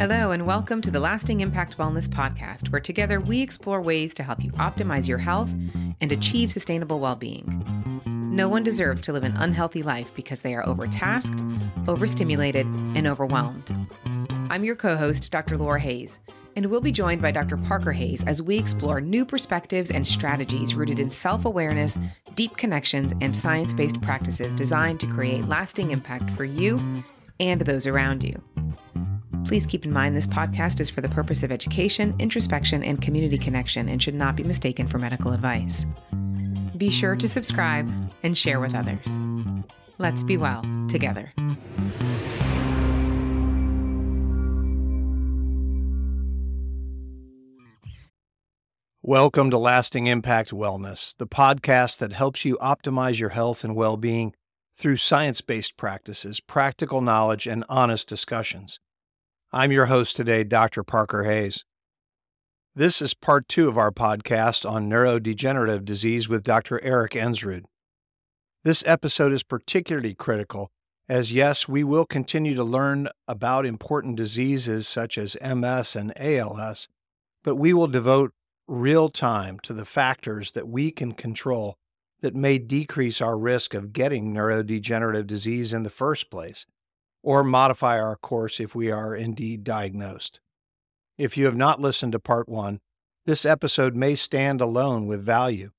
Hello, and welcome to the Lasting Impact Wellness Podcast, where together we explore ways to help you optimize your health and achieve sustainable well being. No one deserves to live an unhealthy life because they are overtasked, overstimulated, and overwhelmed. I'm your co host, Dr. Laura Hayes, and we'll be joined by Dr. Parker Hayes as we explore new perspectives and strategies rooted in self awareness, deep connections, and science based practices designed to create lasting impact for you and those around you. Please keep in mind this podcast is for the purpose of education, introspection, and community connection and should not be mistaken for medical advice. Be sure to subscribe and share with others. Let's be well together. Welcome to Lasting Impact Wellness, the podcast that helps you optimize your health and well being through science based practices, practical knowledge, and honest discussions. I'm your host today, Dr. Parker Hayes. This is part two of our podcast on neurodegenerative disease with Dr. Erik Ensrud. This episode is particularly critical as, yes, we will continue to learn about important diseases such as MS and ALS, but we will devote real time to the factors that we can control that may decrease our risk of getting neurodegenerative disease in the first place or modify our course if we are indeed diagnosed. If you have not listened to part one, this episode may stand alone with value,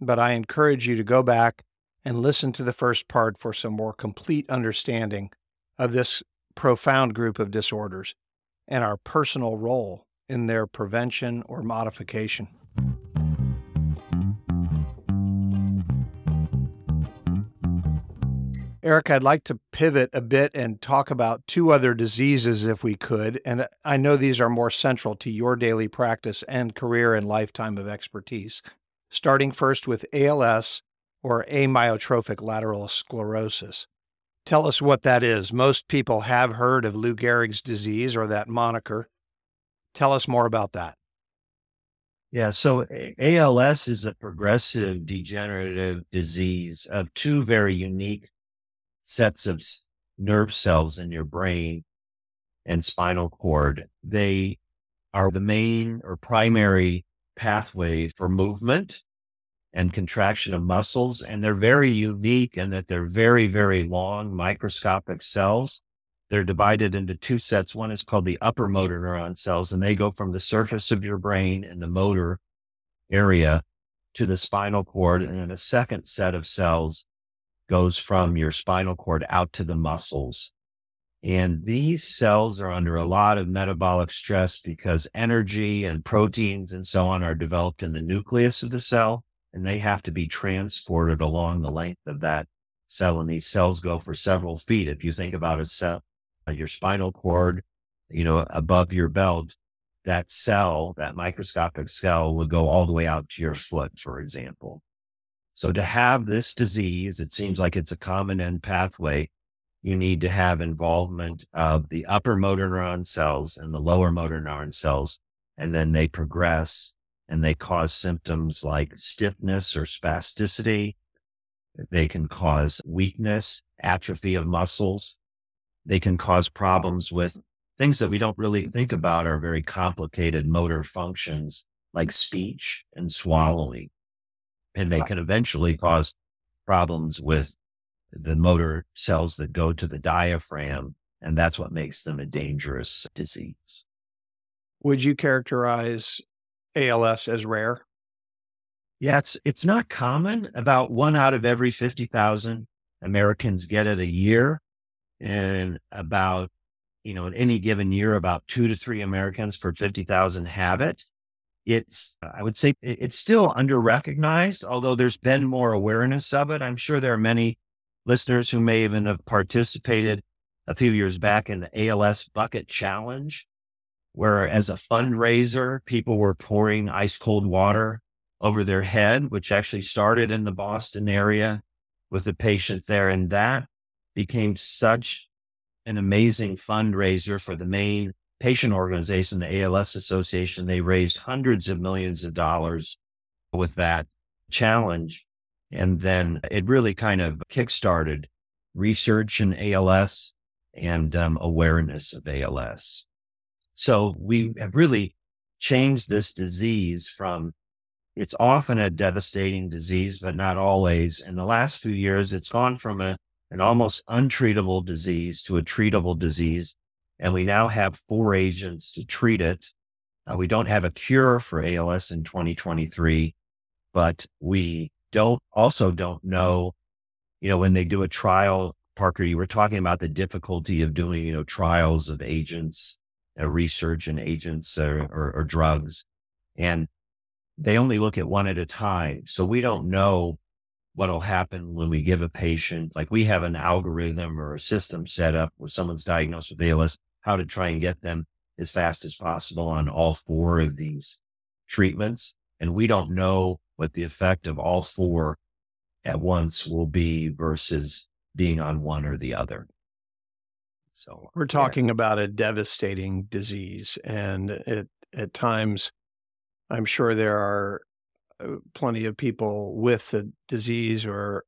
but I encourage you to go back and listen to the first part for some more complete understanding of this profound group of disorders and our personal role in their prevention or modification. Erik, I'd like to pivot a bit and talk about two other diseases if we could. And I know these are more central to your daily practice and career and lifetime of expertise. Starting first with ALS or amyotrophic lateral sclerosis. Tell us what that is. Most people have heard of Lou Gehrig's disease or that moniker. Tell us more about that. Yeah, so ALS is a progressive degenerative disease of two very unique sets of nerve cells in your brain and spinal cord. They are the main or primary pathway for movement and contraction of muscles. And they're very unique in that they're very, very long microscopic cells. They're divided into two sets. One is called the upper motor neuron cells, and they go from the surface of your brain in the motor area to the spinal cord. And then a second set of cells goes from your spinal cord out to the muscles. And these cells are under a lot of metabolic stress because energy and proteins and so on are developed in the nucleus of the cell, and they have to be transported along the length of that cell. And these cells go for several feet. If you think about a cell, your spinal cord, you know, above your belt, that cell, that microscopic cell would go all the way out to your foot, for example. So to have this disease, it seems like it's a common end pathway. You need to have involvement of the upper motor neuron cells and the lower motor neuron cells. And then they progress and they cause symptoms like stiffness or spasticity. They can cause weakness, atrophy of muscles. They can cause problems with things that we don't really think about are very complicated motor functions like speech and swallowing and they can eventually cause problems with the motor cells that go to the diaphragm. And that's what makes them a dangerous disease. Would you characterize ALS as rare? Yeah, it's, it's not common. About one out of every 50,000 Americans get it a year. And about, you know, in any given year, about two to three Americans per 50,000 have it it's uh, i would say it's still under recognized although there's been more awareness of it. I'm sure there are many listeners who may even have participated a few years back in the als bucket challenge where as a fundraiser people were pouring ice cold water over their head which actually started in the boston area with a patient there and that became such an amazing fundraiser for the main patient organization, the ALS Association, they raised hundreds of millions of dollars with that challenge. And then it really kind of kickstarted research in ALS and um, awareness of ALS. So we have really changed this disease from it's often a devastating disease, but not always. In the last few years, it's gone from a, an almost untreatable disease to a treatable disease. And we now have four agents to treat it. Uh, we don't have a cure for ALS in 2023, but we don't also don't know, you know, when they do a trial, Parker, you were talking about the difficulty of doing, you know, trials of agents, uh, research and agents or, or, or drugs. And they only look at one at a time. So we don't know what'll happen when we give a patient, like we have an algorithm or a system set up where someone's diagnosed with ALS, how to try and get them as fast as possible on all four of these treatments. And we don't know what the effect of all four at once will be versus being on one or the other. So we're talking yeah. about a devastating disease and it, at times I'm sure there are uh, plenty of people with the disease or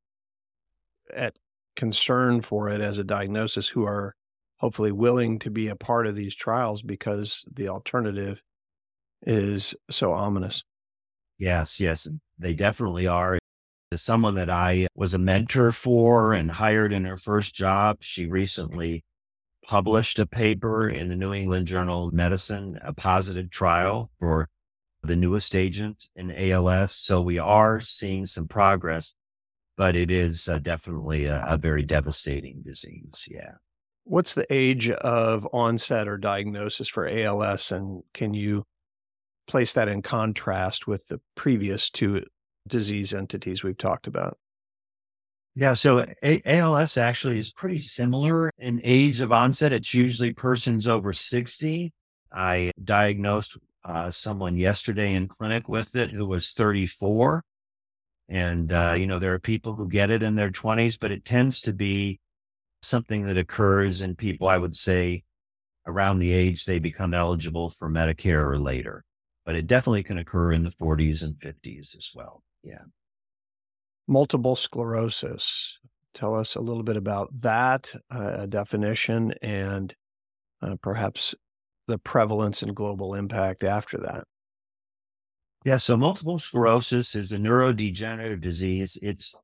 at concern for it as a diagnosis who are hopefully willing to be a part of these trials because the alternative is so ominous. Yes, yes, they definitely are. As someone that I was a mentor for and hired in her first job, she recently published a paper in the New England Journal of Medicine, a positive trial for the newest agent in ALS. So we are seeing some progress, but it is uh, definitely a, a very devastating disease. Yeah. What's the age of onset or diagnosis for ALS? And can you place that in contrast with the previous two disease entities we've talked about? Yeah, so A- ALS actually is pretty similar in age of onset. It's usually persons over 60. I diagnosed uh, someone yesterday in clinic with it who was 34. And, uh, you know, there are people who get it in their 20s, but it tends to be something that occurs in people, I would say, around the age they become eligible for Medicare or later. But it definitely can occur in the 40s and 50s as well. Yeah. Multiple sclerosis. Tell us a little bit about that uh, definition and uh, perhaps the prevalence and global impact after that. Yeah, so multiple sclerosis is a neurodegenerative disease. It's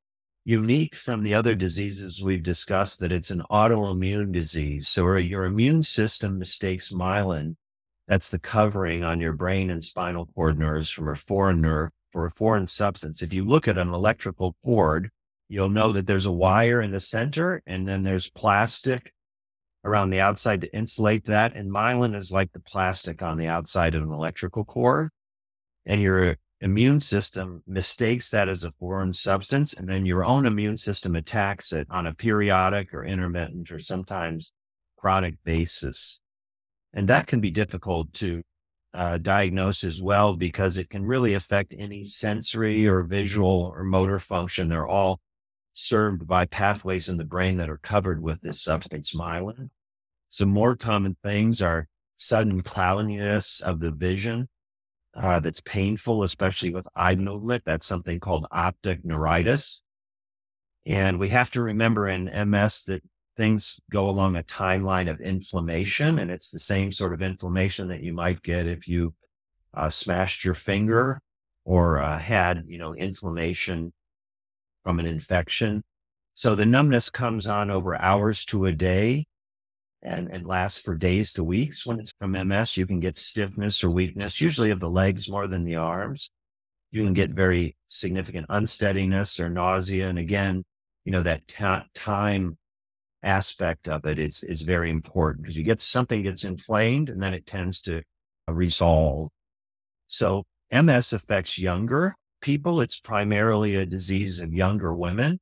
unique from the other diseases we've discussed that it's an autoimmune disease. So your immune system mistakes myelin, that's the covering on your brain and spinal cord nerves from a foreign nerve for a foreign substance. If you look at an electrical cord, you'll know that there's a wire in the center and then there's plastic around the outside to insulate that. And myelin is like the plastic on the outside of an electrical cord. And your immune system mistakes that as a foreign substance, and then your own immune system attacks it on a periodic or intermittent or sometimes chronic basis. And that can be difficult to uh, diagnose as well because it can really affect any sensory or visual or motor function. They're all served by pathways in the brain that are covered with this substance, myelin. Some more common things are sudden cloudiness of the vision, uh, that's painful, especially with eye movement. That's something called optic neuritis. And we have to remember in MS that things go along a timeline of inflammation, and it's the same sort of inflammation that you might get if you uh, smashed your finger or uh, had, you know, inflammation from an infection. So the numbness comes on over hours to a day and, mm. and lasts for days to weeks. When it's from MS, you can get stiffness or weakness, usually of the legs more than the arms. You can get very significant unsteadiness or nausea. And again, you know, that t- time aspect of it is, is very important because you get something gets inflamed and then it tends to uh, resolve. So MS affects younger people. It's primarily a disease of younger women.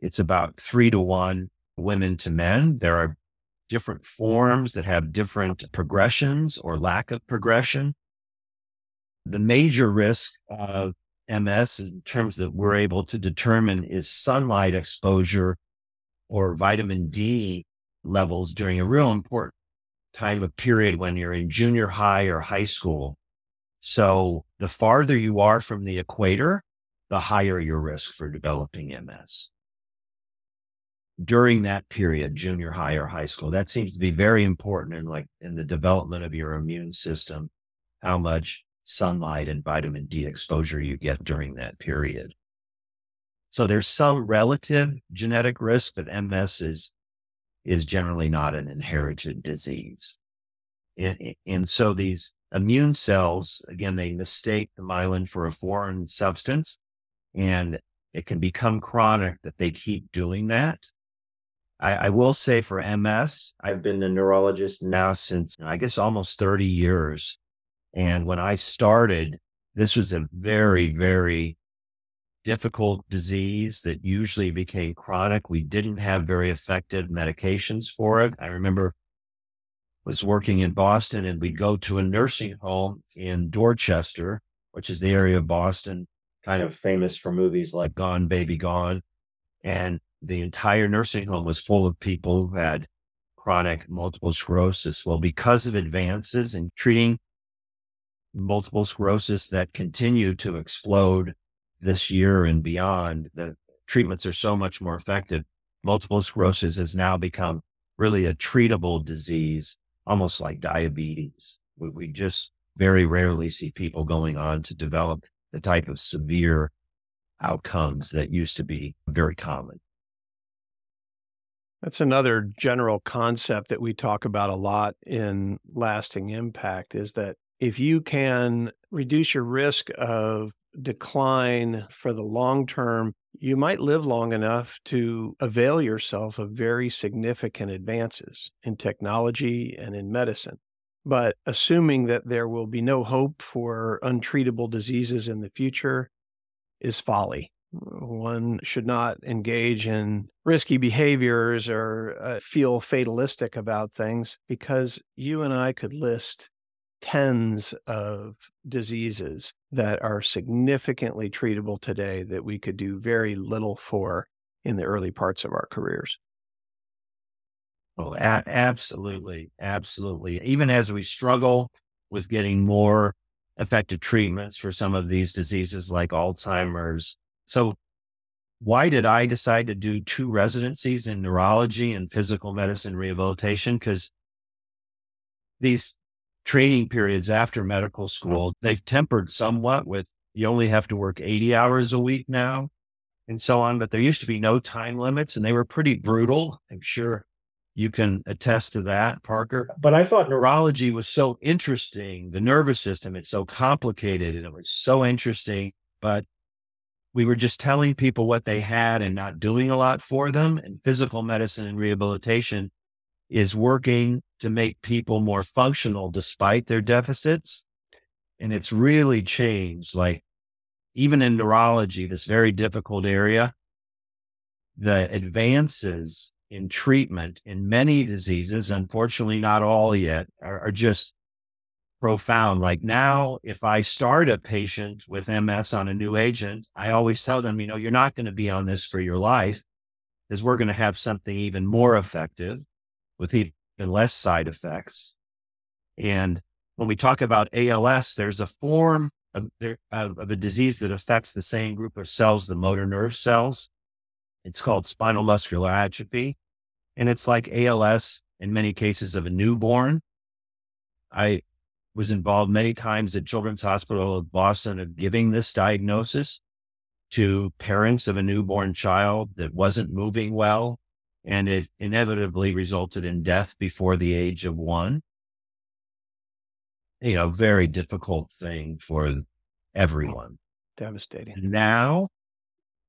It's about three to one women to men. There are different forms that have different progressions or lack of progression. The major risk of MS in terms that we're able to determine is sunlight exposure or vitamin D levels during a real important time of period when you're in junior high or high school. So the farther you are from the equator, the higher your risk for developing MS. during that period, junior high or high school. That seems to be very important in like in the development of your immune system, how much sunlight and vitamin D exposure you get during that period. So there's some relative genetic risk, but MS is is generally not an inherited disease. And, and so these immune cells, again, they mistake the myelin for a foreign substance and it can become chronic that they keep doing that. I, I, will say for MS, I've been a neurologist now since I guess almost 30 years. And when I started, this was a very, very difficult disease that usually became chronic. We didn't have very effective medications for it. I remember was working in Boston and we'd go to a nursing home in Dorchester, which is the area of Boston kind of famous for movies like Gone Baby Gone. And the entire nursing home was full of people who had chronic multiple sclerosis. Well, because of advances in treating multiple sclerosis that continue to explode this year and beyond, the treatments are so much more effective. Multiple sclerosis has now become really a treatable disease, almost like diabetes. We, we just very rarely see people going on to develop the type of severe outcomes that used to be very common. That's another general concept that we talk about a lot in lasting impact is that if you can reduce your risk of decline for the long term, you might live long enough to avail yourself of very significant advances in technology and in medicine. But assuming that there will be no hope for untreatable diseases in the future is folly. One should not engage in risky behaviors or uh, feel fatalistic about things because you and I could list tens of diseases that are significantly treatable today that we could do very little for in the early parts of our careers. Well, a- absolutely. Absolutely. Even as we struggle with getting more effective treatments for some of these diseases like Alzheimer's. So, why did I decide to do two residencies in neurology and physical medicine rehabilitation? Because these training periods after medical school, they've tempered somewhat with you only have to work 80 hours a week now and so on. But there used to be no time limits and they were pretty brutal. I'm sure you can attest to that, Parker. But I thought neurology was so interesting. The nervous system, it's so complicated and it was so interesting. But we were just telling people what they had and not doing a lot for them. And physical medicine and rehabilitation is working to make people more functional despite their deficits. And it's really changed. Like even in neurology, this very difficult area, the advances in treatment in many diseases, unfortunately, not all yet, are, are just profound. Like now, if I start a patient with MS on a new agent, I always tell them, you know, you're not going to be on this for your life because we're going to have something even more effective with even less side effects. And when we talk about ALS, there's a form of, of, a disease that affects the same group of cells, the motor nerve cells. It's called spinal muscular atrophy. And it's like ALS in many cases of a newborn. I was involved many times at Children's Hospital of Boston of giving this diagnosis to parents of a newborn child that wasn't moving well. And it inevitably resulted in death before the age of one. You know, very difficult thing for everyone. Devastating. Now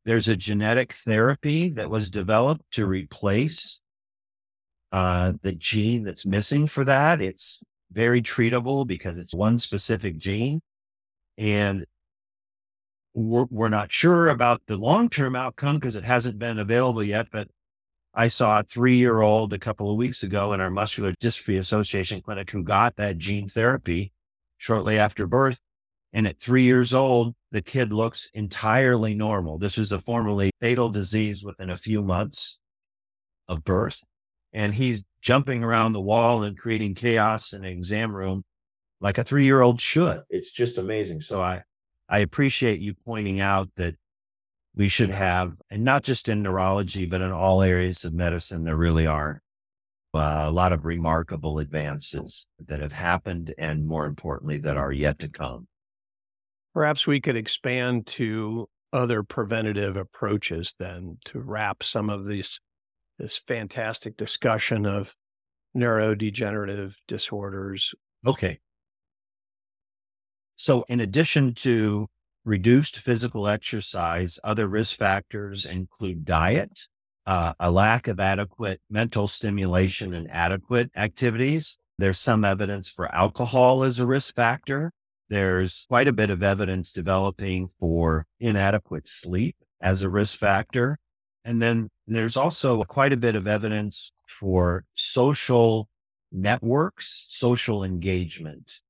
there's a genetic therapy that was developed to replace uh, the gene that's missing for that. It's very treatable because it's one specific gene. And we're, we're not sure about the long term outcome because it hasn't been available yet. But I saw a three year old a couple of weeks ago in our Muscular Dystrophy Association clinic who got that gene therapy shortly after birth. And at three years old, the kid looks entirely normal. This was a formerly fatal disease within a few months of birth and he's jumping around the wall and creating chaos in an exam room like a three year old should. It's just amazing. So I, I appreciate you pointing out that we should have, and not just in neurology, but in all areas of medicine, there really are uh, a lot of remarkable advances that have happened and more importantly, that are yet to come. Perhaps we could expand to other preventative approaches then to wrap some of this this fantastic discussion of neurodegenerative disorders. Okay. So in addition to reduced physical exercise, other risk factors include diet, uh, a lack of adequate mental stimulation and adequate activities. There's some evidence for alcohol as a risk factor. There's quite a bit of evidence developing for inadequate sleep as a risk factor. And then there's also quite a bit of evidence for social networks, social engagement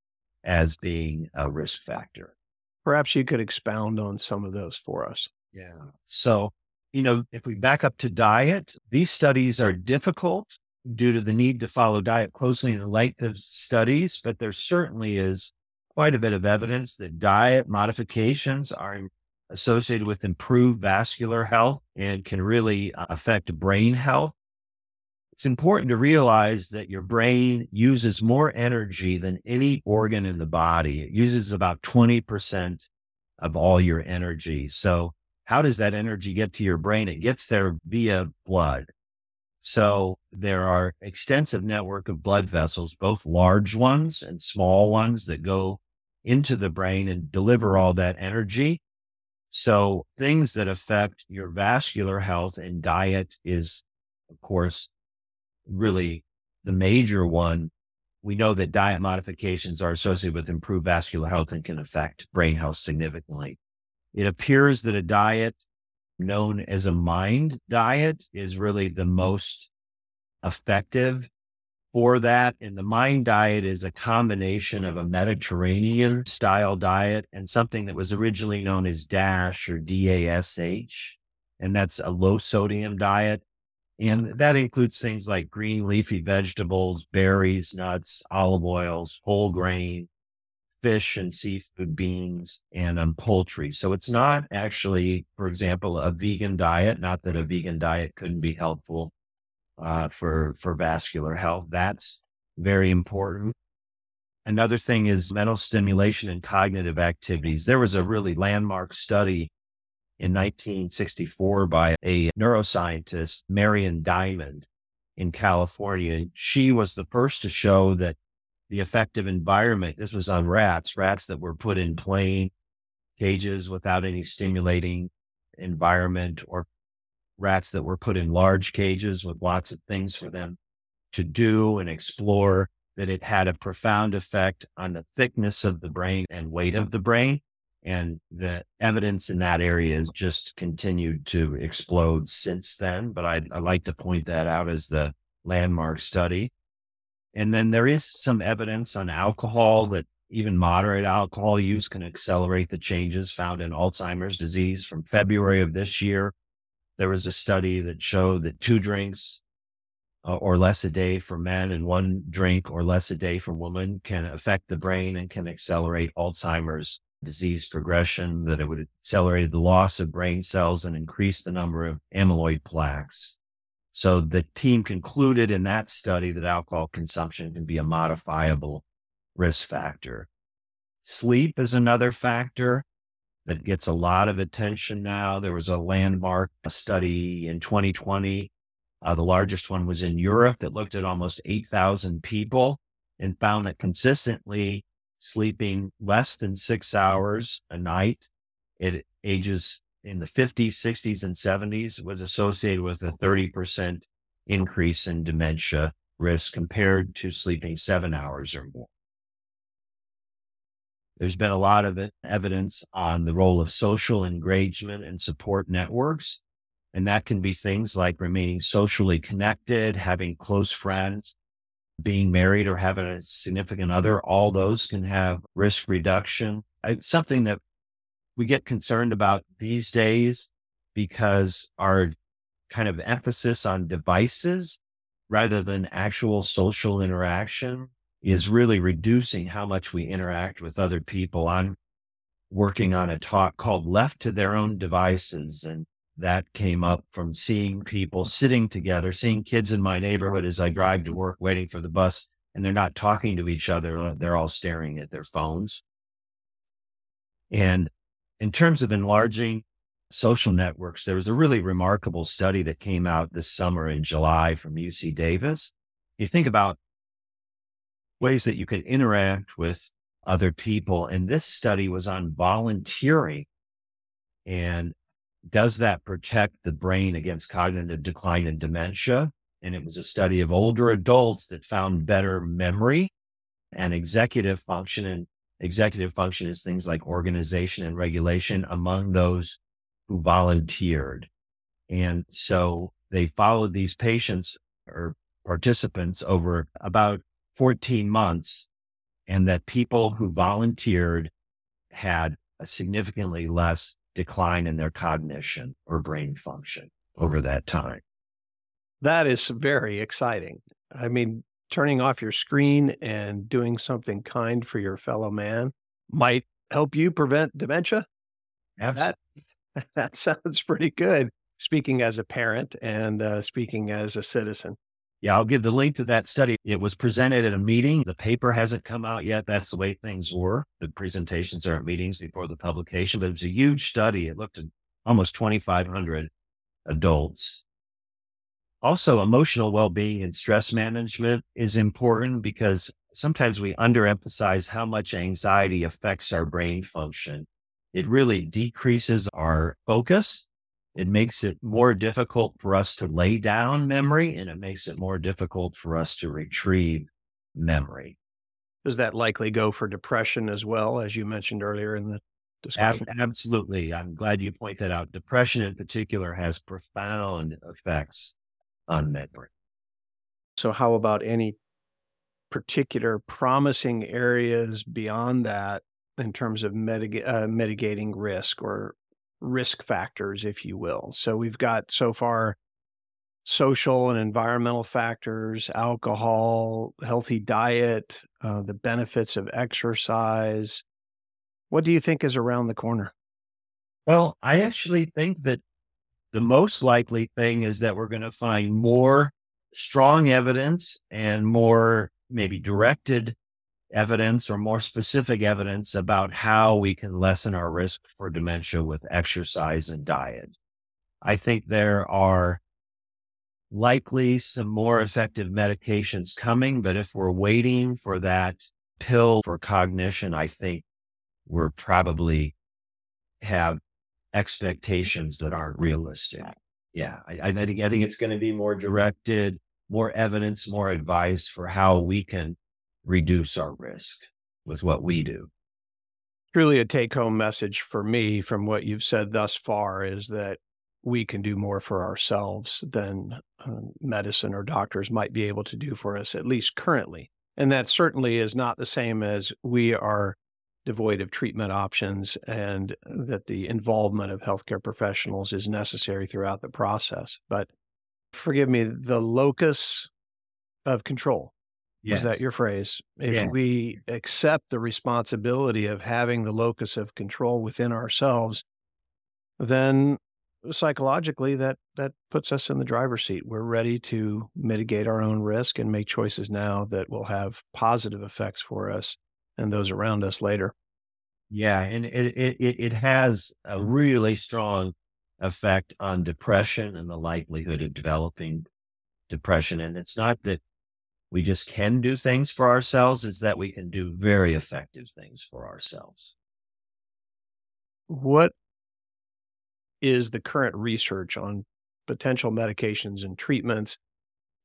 as being a risk factor. Perhaps you could expound on some of those for us. Yeah. So you know, if we back up to diet, these studies are difficult due to the need to follow diet closely in the length of studies, but there certainly is quite a bit of evidence that diet modifications are associated with improved vascular health and can really uh, affect brain health. It's important to realize that your brain uses more energy than any organ in the body. It uses about 20% of all your energy. So how does that energy get to your brain? It gets there via blood. So there are extensive network of blood vessels, both large ones and small ones that go into the brain and deliver all that energy. So things that affect your vascular health and diet is, of course, really the major one. We know that diet modifications are associated with improved vascular health and can affect brain health significantly. It appears that a diet known as a mind diet is really the most effective for that. And the mind diet is a combination of a Mediterranean style diet and something that was originally known as DASH or DASH. And that's a low sodium diet. And that includes things like green leafy vegetables, berries, nuts, olive oils, whole grain, fish and seafood, beans, and um, poultry. So it's not actually, for example, a vegan diet. Not that a vegan diet couldn't be helpful uh, for for vascular health. That's very important. Another thing is mental stimulation and cognitive activities. There was a really landmark study in 1964 by a neuroscientist, Marion Diamond in California. She was the first to show that the effective environment. This was on rats, rats that were put in plain cages without any stimulating environment or rats that were put in large cages with lots of things for them to do and explore that it had a profound effect on the thickness of the brain and weight of the brain. And the evidence in that area has just continued to explode since then. But I'd, I'd like to point that out as the landmark study. And then there is some evidence on alcohol that even moderate alcohol use can accelerate the changes found in Alzheimer's disease. From February of this year, there was a study that showed that two drinks uh, or less a day for men and one drink or less a day for women can affect the brain and can accelerate Alzheimer's disease progression, that it would accelerate the loss of brain cells and increase the number of amyloid plaques. So the team concluded in that study that alcohol consumption can be a modifiable risk factor. Sleep is another factor that gets a lot of attention now. There was a landmark study in 2020. Uh, the largest one was in Europe that looked at almost 8,000 people and found that consistently sleeping less than six hours a night at ages in the 50s, 60s, and 70s was associated with a 30% increase in dementia risk compared to sleeping seven hours or more. There's been a lot of evidence on the role of social engagement and support networks. And that can be things like remaining socially connected, having close friends, being married or having a significant other. All those can have risk reduction. It's something that we get concerned about these days because our kind of emphasis on devices rather than actual social interaction is really reducing how much we interact with other people. I'm working on a talk called Left to Their Own Devices. And that came up from seeing people sitting together, seeing kids in my neighborhood as I drive to work, waiting for the bus, and they're not talking to each other. Uh, they're all staring at their phones. And in terms of enlarging social networks, there was a really remarkable study that came out this summer in July from UC Davis. You think about ways that you can interact with other people. And this study was on volunteering. And does that protect the brain against cognitive decline and dementia? And it was a study of older adults that found better memory and executive function. And executive function is things like organization and regulation among those who volunteered. And so they followed these patients or participants over about 14 months and that people who volunteered had a significantly less decline in their cognition or brain function over that time. That is very exciting. I mean, turning off your screen and doing something kind for your fellow man might help you prevent dementia. Absolutely. That, that sounds pretty good. Speaking as a parent and uh, speaking as a citizen. Yeah, I'll give the link to that study. It was presented at a meeting. The paper hasn't come out yet. That's the way things were. The presentations are at meetings before the publication, but it was a huge study. It looked at almost 2,500 adults. Also, emotional well being and stress management is important because sometimes we underemphasize how much anxiety affects our brain function. It really decreases our focus it makes it more difficult for us to lay down memory and it makes it more difficult for us to retrieve memory. Does that likely go for depression as well, as you mentioned earlier in the discussion? Ab- absolutely. I'm glad you point that out. Depression in particular has profound effects on memory. So, how about any particular promising areas beyond that in terms of mitig- uh, mitigating risk or risk factors, if you will. So we've got so far social and environmental factors, alcohol, healthy diet, uh, the benefits of exercise. What do you think is around the corner? Well, I actually think that the most likely thing is that we're going to find more strong evidence and more maybe directed evidence or more specific evidence about how we can lessen our risk for dementia with exercise and diet. I think there are likely some more effective medications coming, but if we're waiting for that pill for cognition, I think we're probably have expectations that aren't realistic. Yeah, I, I think I think it's going to be more directed, more evidence, more advice for how we can reduce our risk with what we do. Truly, a take home message for me from what you've said thus far is that we can do more for ourselves than uh, medicine or doctors might be able to do for us, at least currently. And that certainly is not the same as we are devoid of treatment options and that the involvement of healthcare professionals is necessary throughout the process. But forgive me, the locus of control Yes. Is that your phrase? If yeah. we accept the responsibility of having the locus of control within ourselves, then psychologically that that puts us in the driver's seat. We're ready to mitigate our own risk and make choices now that will have positive effects for us and those around us later. Yeah, and it it it has a mm-hmm. really strong effect on depression and the likelihood of developing depression. And it's not that we just can do things for ourselves is that we can do very effective things for ourselves. What is the current research on potential medications and treatments?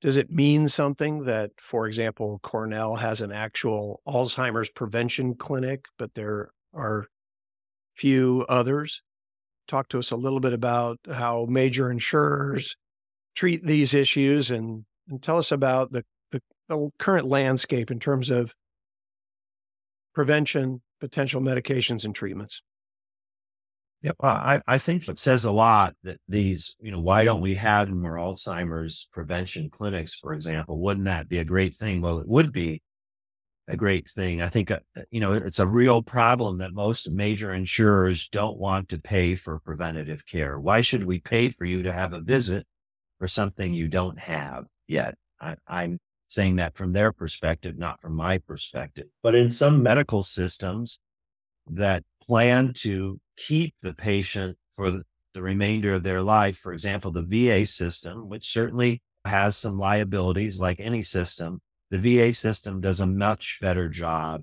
Does it mean something that, for example, Cornell has an actual Alzheimer's prevention clinic, but there are few others? Talk to us a little bit about how major insurers treat these issues and, and tell us about the the current landscape in terms of prevention, potential medications, and treatments? Yep. I, I think it says a lot that these, you know, why don't we have more Alzheimer's prevention clinics, for example? Wouldn't that be a great thing? Well, it would be. a great thing. I think, uh, you know, it's a real problem that most major insurers don't want to pay for preventative care. Why should we pay for you to have a visit for something you don't have yet? I, I'm saying that from their perspective, not from my perspective. But in some medical systems that plan to keep the patient for the, remainder of their life, for example, the VA system, which certainly has some liabilities like any system, the VA system does a much better job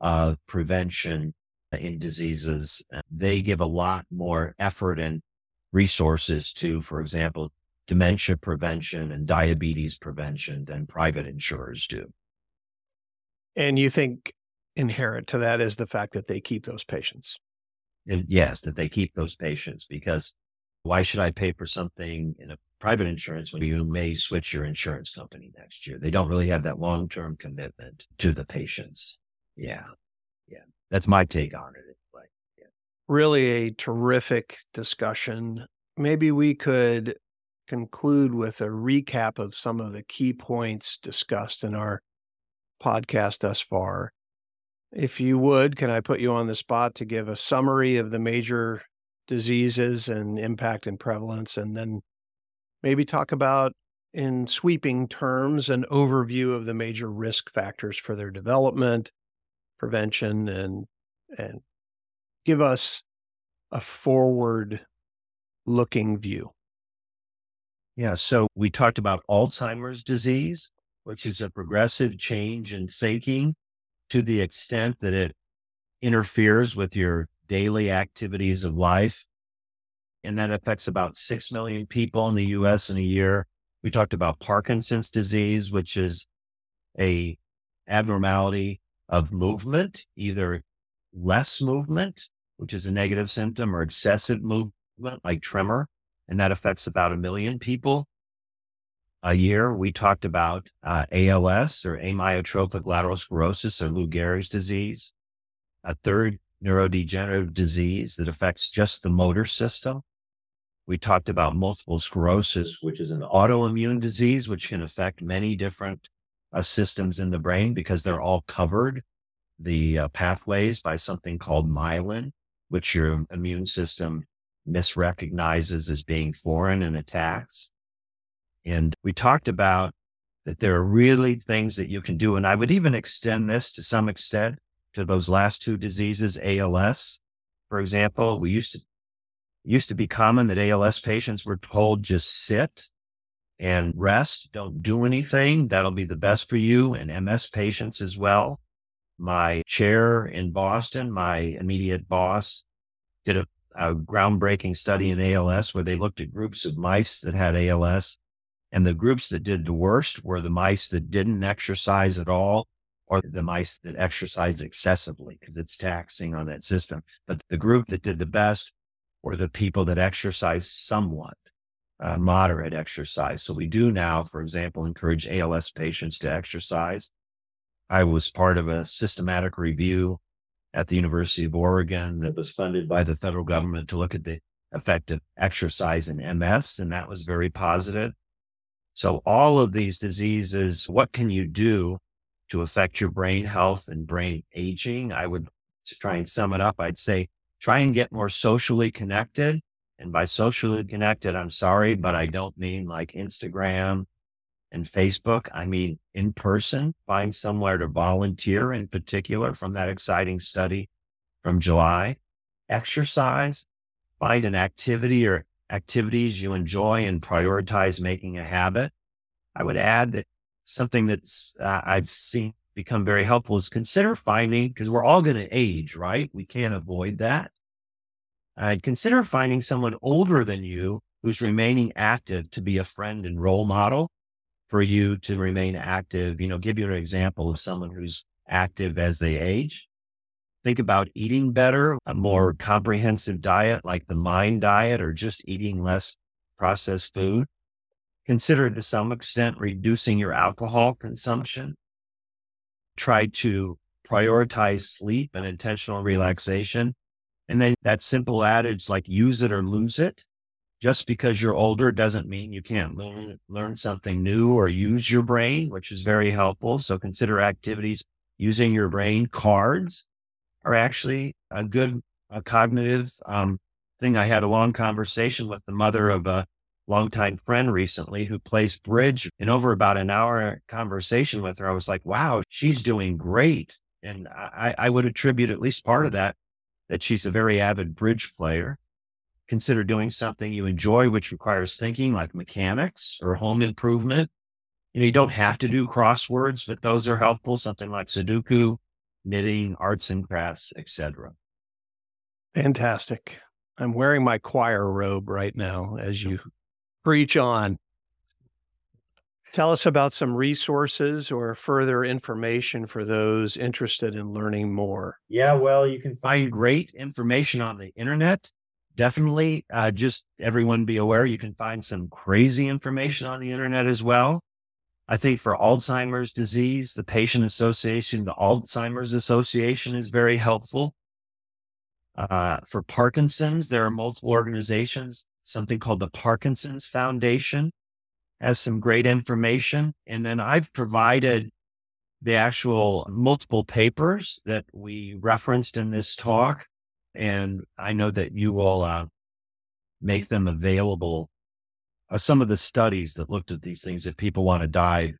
of prevention in diseases. They give a lot more effort and resources to, for example, dementia prevention and diabetes prevention than private insurers do. And you think inherent to that is the fact that they keep those patients? And yes, that they keep those patients because why should I pay for something in a private insurance when you may switch your insurance company next year? They don't really have that long term commitment to the patients. Yeah. Yeah. That's my take on it. Like, yeah. Really a terrific discussion. Maybe we could conclude with a recap of some of the key points discussed in our podcast thus far. If you would, can I put you on the spot to give a summary of the major diseases and impact and prevalence, and then maybe talk about in sweeping terms an overview of the major risk factors for their development, prevention, and and give us a forward looking view. Yeah. So we talked about Alzheimer's disease, which is a progressive change in thinking to the extent that it interferes with your daily activities of life. And that affects about 6 million people in the US in a year. We talked about Parkinson's disease, which is a abnormality of movement, either less movement, which is a negative symptom, or excessive movement, like tremor. And that affects about a million people a year. We talked about uh, ALS or amyotrophic lateral sclerosis or Lou Gehrig's disease. A third neurodegenerative disease that affects just the motor system. We talked about multiple sclerosis, which is an autoimmune disease, which can affect many different uh, systems in the brain because they're all covered, the uh, pathways by something called myelin, which your immune system misrecognizes as being foreign and attacks. And we talked about that there are really things that you can do. And I would even extend this to some extent to those last two diseases, ALS, for example. We used to, used to be common that ALS patients were told just sit and rest, don't do anything. That'll be the best for you. And MS patients as well. My chair in Boston, my immediate boss did a, a groundbreaking study in ALS where they looked at groups of mice that had ALS and the groups that did the worst were the mice that didn't exercise at all or the mice that exercise excessively because it's taxing on that system. But the group that did the best were the people that exercise somewhat, uh, moderate exercise. So we do now, for example, encourage ALS patients to exercise. I was part of a systematic review at the University of Oregon that was funded by the federal government to look at the effect of exercise in MS, and that was very positive. So all of these diseases, what can you do to affect your brain health and brain aging. I would to try and sum it up, I'd say try and get more socially connected. And by socially connected, I'm sorry, but I don't mean like Instagram and Facebook. I mean in person, find somewhere to volunteer in particular from that exciting study from July. Exercise, find an activity or activities you enjoy and prioritize making a habit. I would add that something that's uh, I've seen become very helpful is consider finding, because we're all going to age, right? We can't avoid that. I'd consider finding someone older than you who's remaining active to be a friend and role model for you to remain active. You know, give you an example of someone who's active as they age. Think about eating better, a more comprehensive diet like the mind diet or just eating less processed food. Consider to some extent reducing your alcohol consumption. Try to prioritize sleep and intentional relaxation. And then that simple adage like use it or lose it. Just because you're older doesn't mean you can't learn, learn something new or use your brain, which is very helpful. So consider activities using your brain. Cards are actually a good a cognitive um, thing. I had a long conversation with the mother of a longtime friend recently who plays bridge. In over about an hour conversation with her, I was like, wow, she's doing great. And I, I would attribute at least part of that that she's a very avid bridge player. Consider doing something you enjoy, which requires thinking like mechanics or home improvement. You know, you don't have to do crosswords, but those are helpful. Something like Sudoku, knitting, arts and crafts, etc. Fantastic. I'm wearing my choir robe right now as you preach on. Tell us about some resources or further information for those interested in learning more. Yeah, well, you can find great information on the internet. Definitely, uh, just everyone be aware you can find some crazy information on the internet as well. I think for Alzheimer's disease, the Patient Association, the Alzheimer's Association is very helpful. Uh, for Parkinson's, there are multiple organizations, something called the Parkinson's Foundation has some great information. And then I've provided the actual multiple papers that we referenced in this talk. And I know that you will uh, make them available. Uh, some of the studies that looked at these things if people want to dive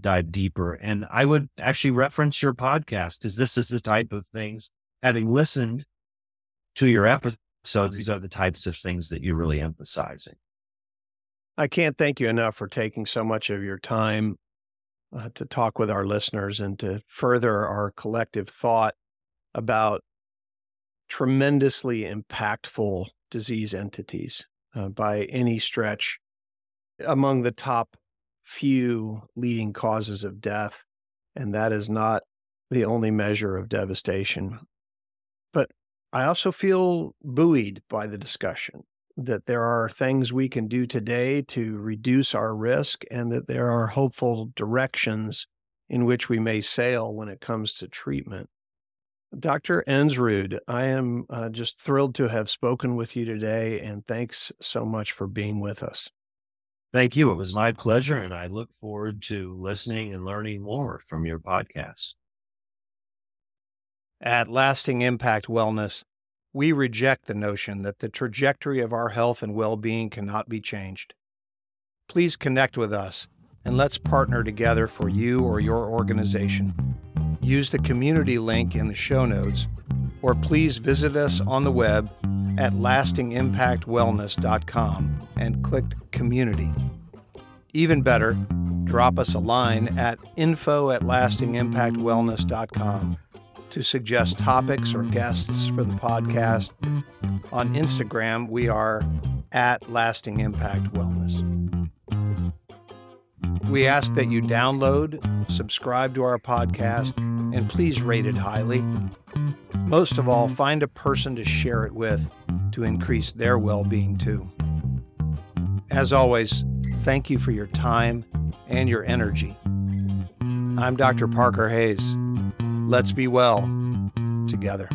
dive deeper. And I would actually reference your podcast because this is the type of things, having listened to your episodes, these are the types of things that you're really emphasizing. I can't thank you enough for taking so much of your time uh, to talk with our listeners and to further our collective thought about tremendously impactful disease entities uh, by any stretch among the top few leading causes of death. And that is not the only measure of devastation. But I also feel buoyed by the discussion that there are things we can do today to reduce our risk and that there are hopeful directions in which we may sail when it comes to treatment. Dr. Ensrud, I am uh, just thrilled to have spoken with you today, and thanks so much for being with us. Thank you. It was my pleasure, and I look forward to listening and learning more from your podcast. At Lasting Impact Wellness, we reject the notion that the trajectory of our health and well being cannot be changed. Please connect with us and let's partner together for you or your organization. Use the community link in the show notes, or please visit us on the web at lastingimpactwellness.com and click Community. Even better, drop us a line at info at lastingimpactwellness.com to suggest topics or guests for the podcast. On Instagram, we are at Lasting Impact Wellness. We ask that you download, subscribe to our podcast, and please rate it highly. Most of all, find a person to share it with to increase their well being too. As always, thank you for your time and your energy. I'm Dr. Parker Hayes. Let's be well together.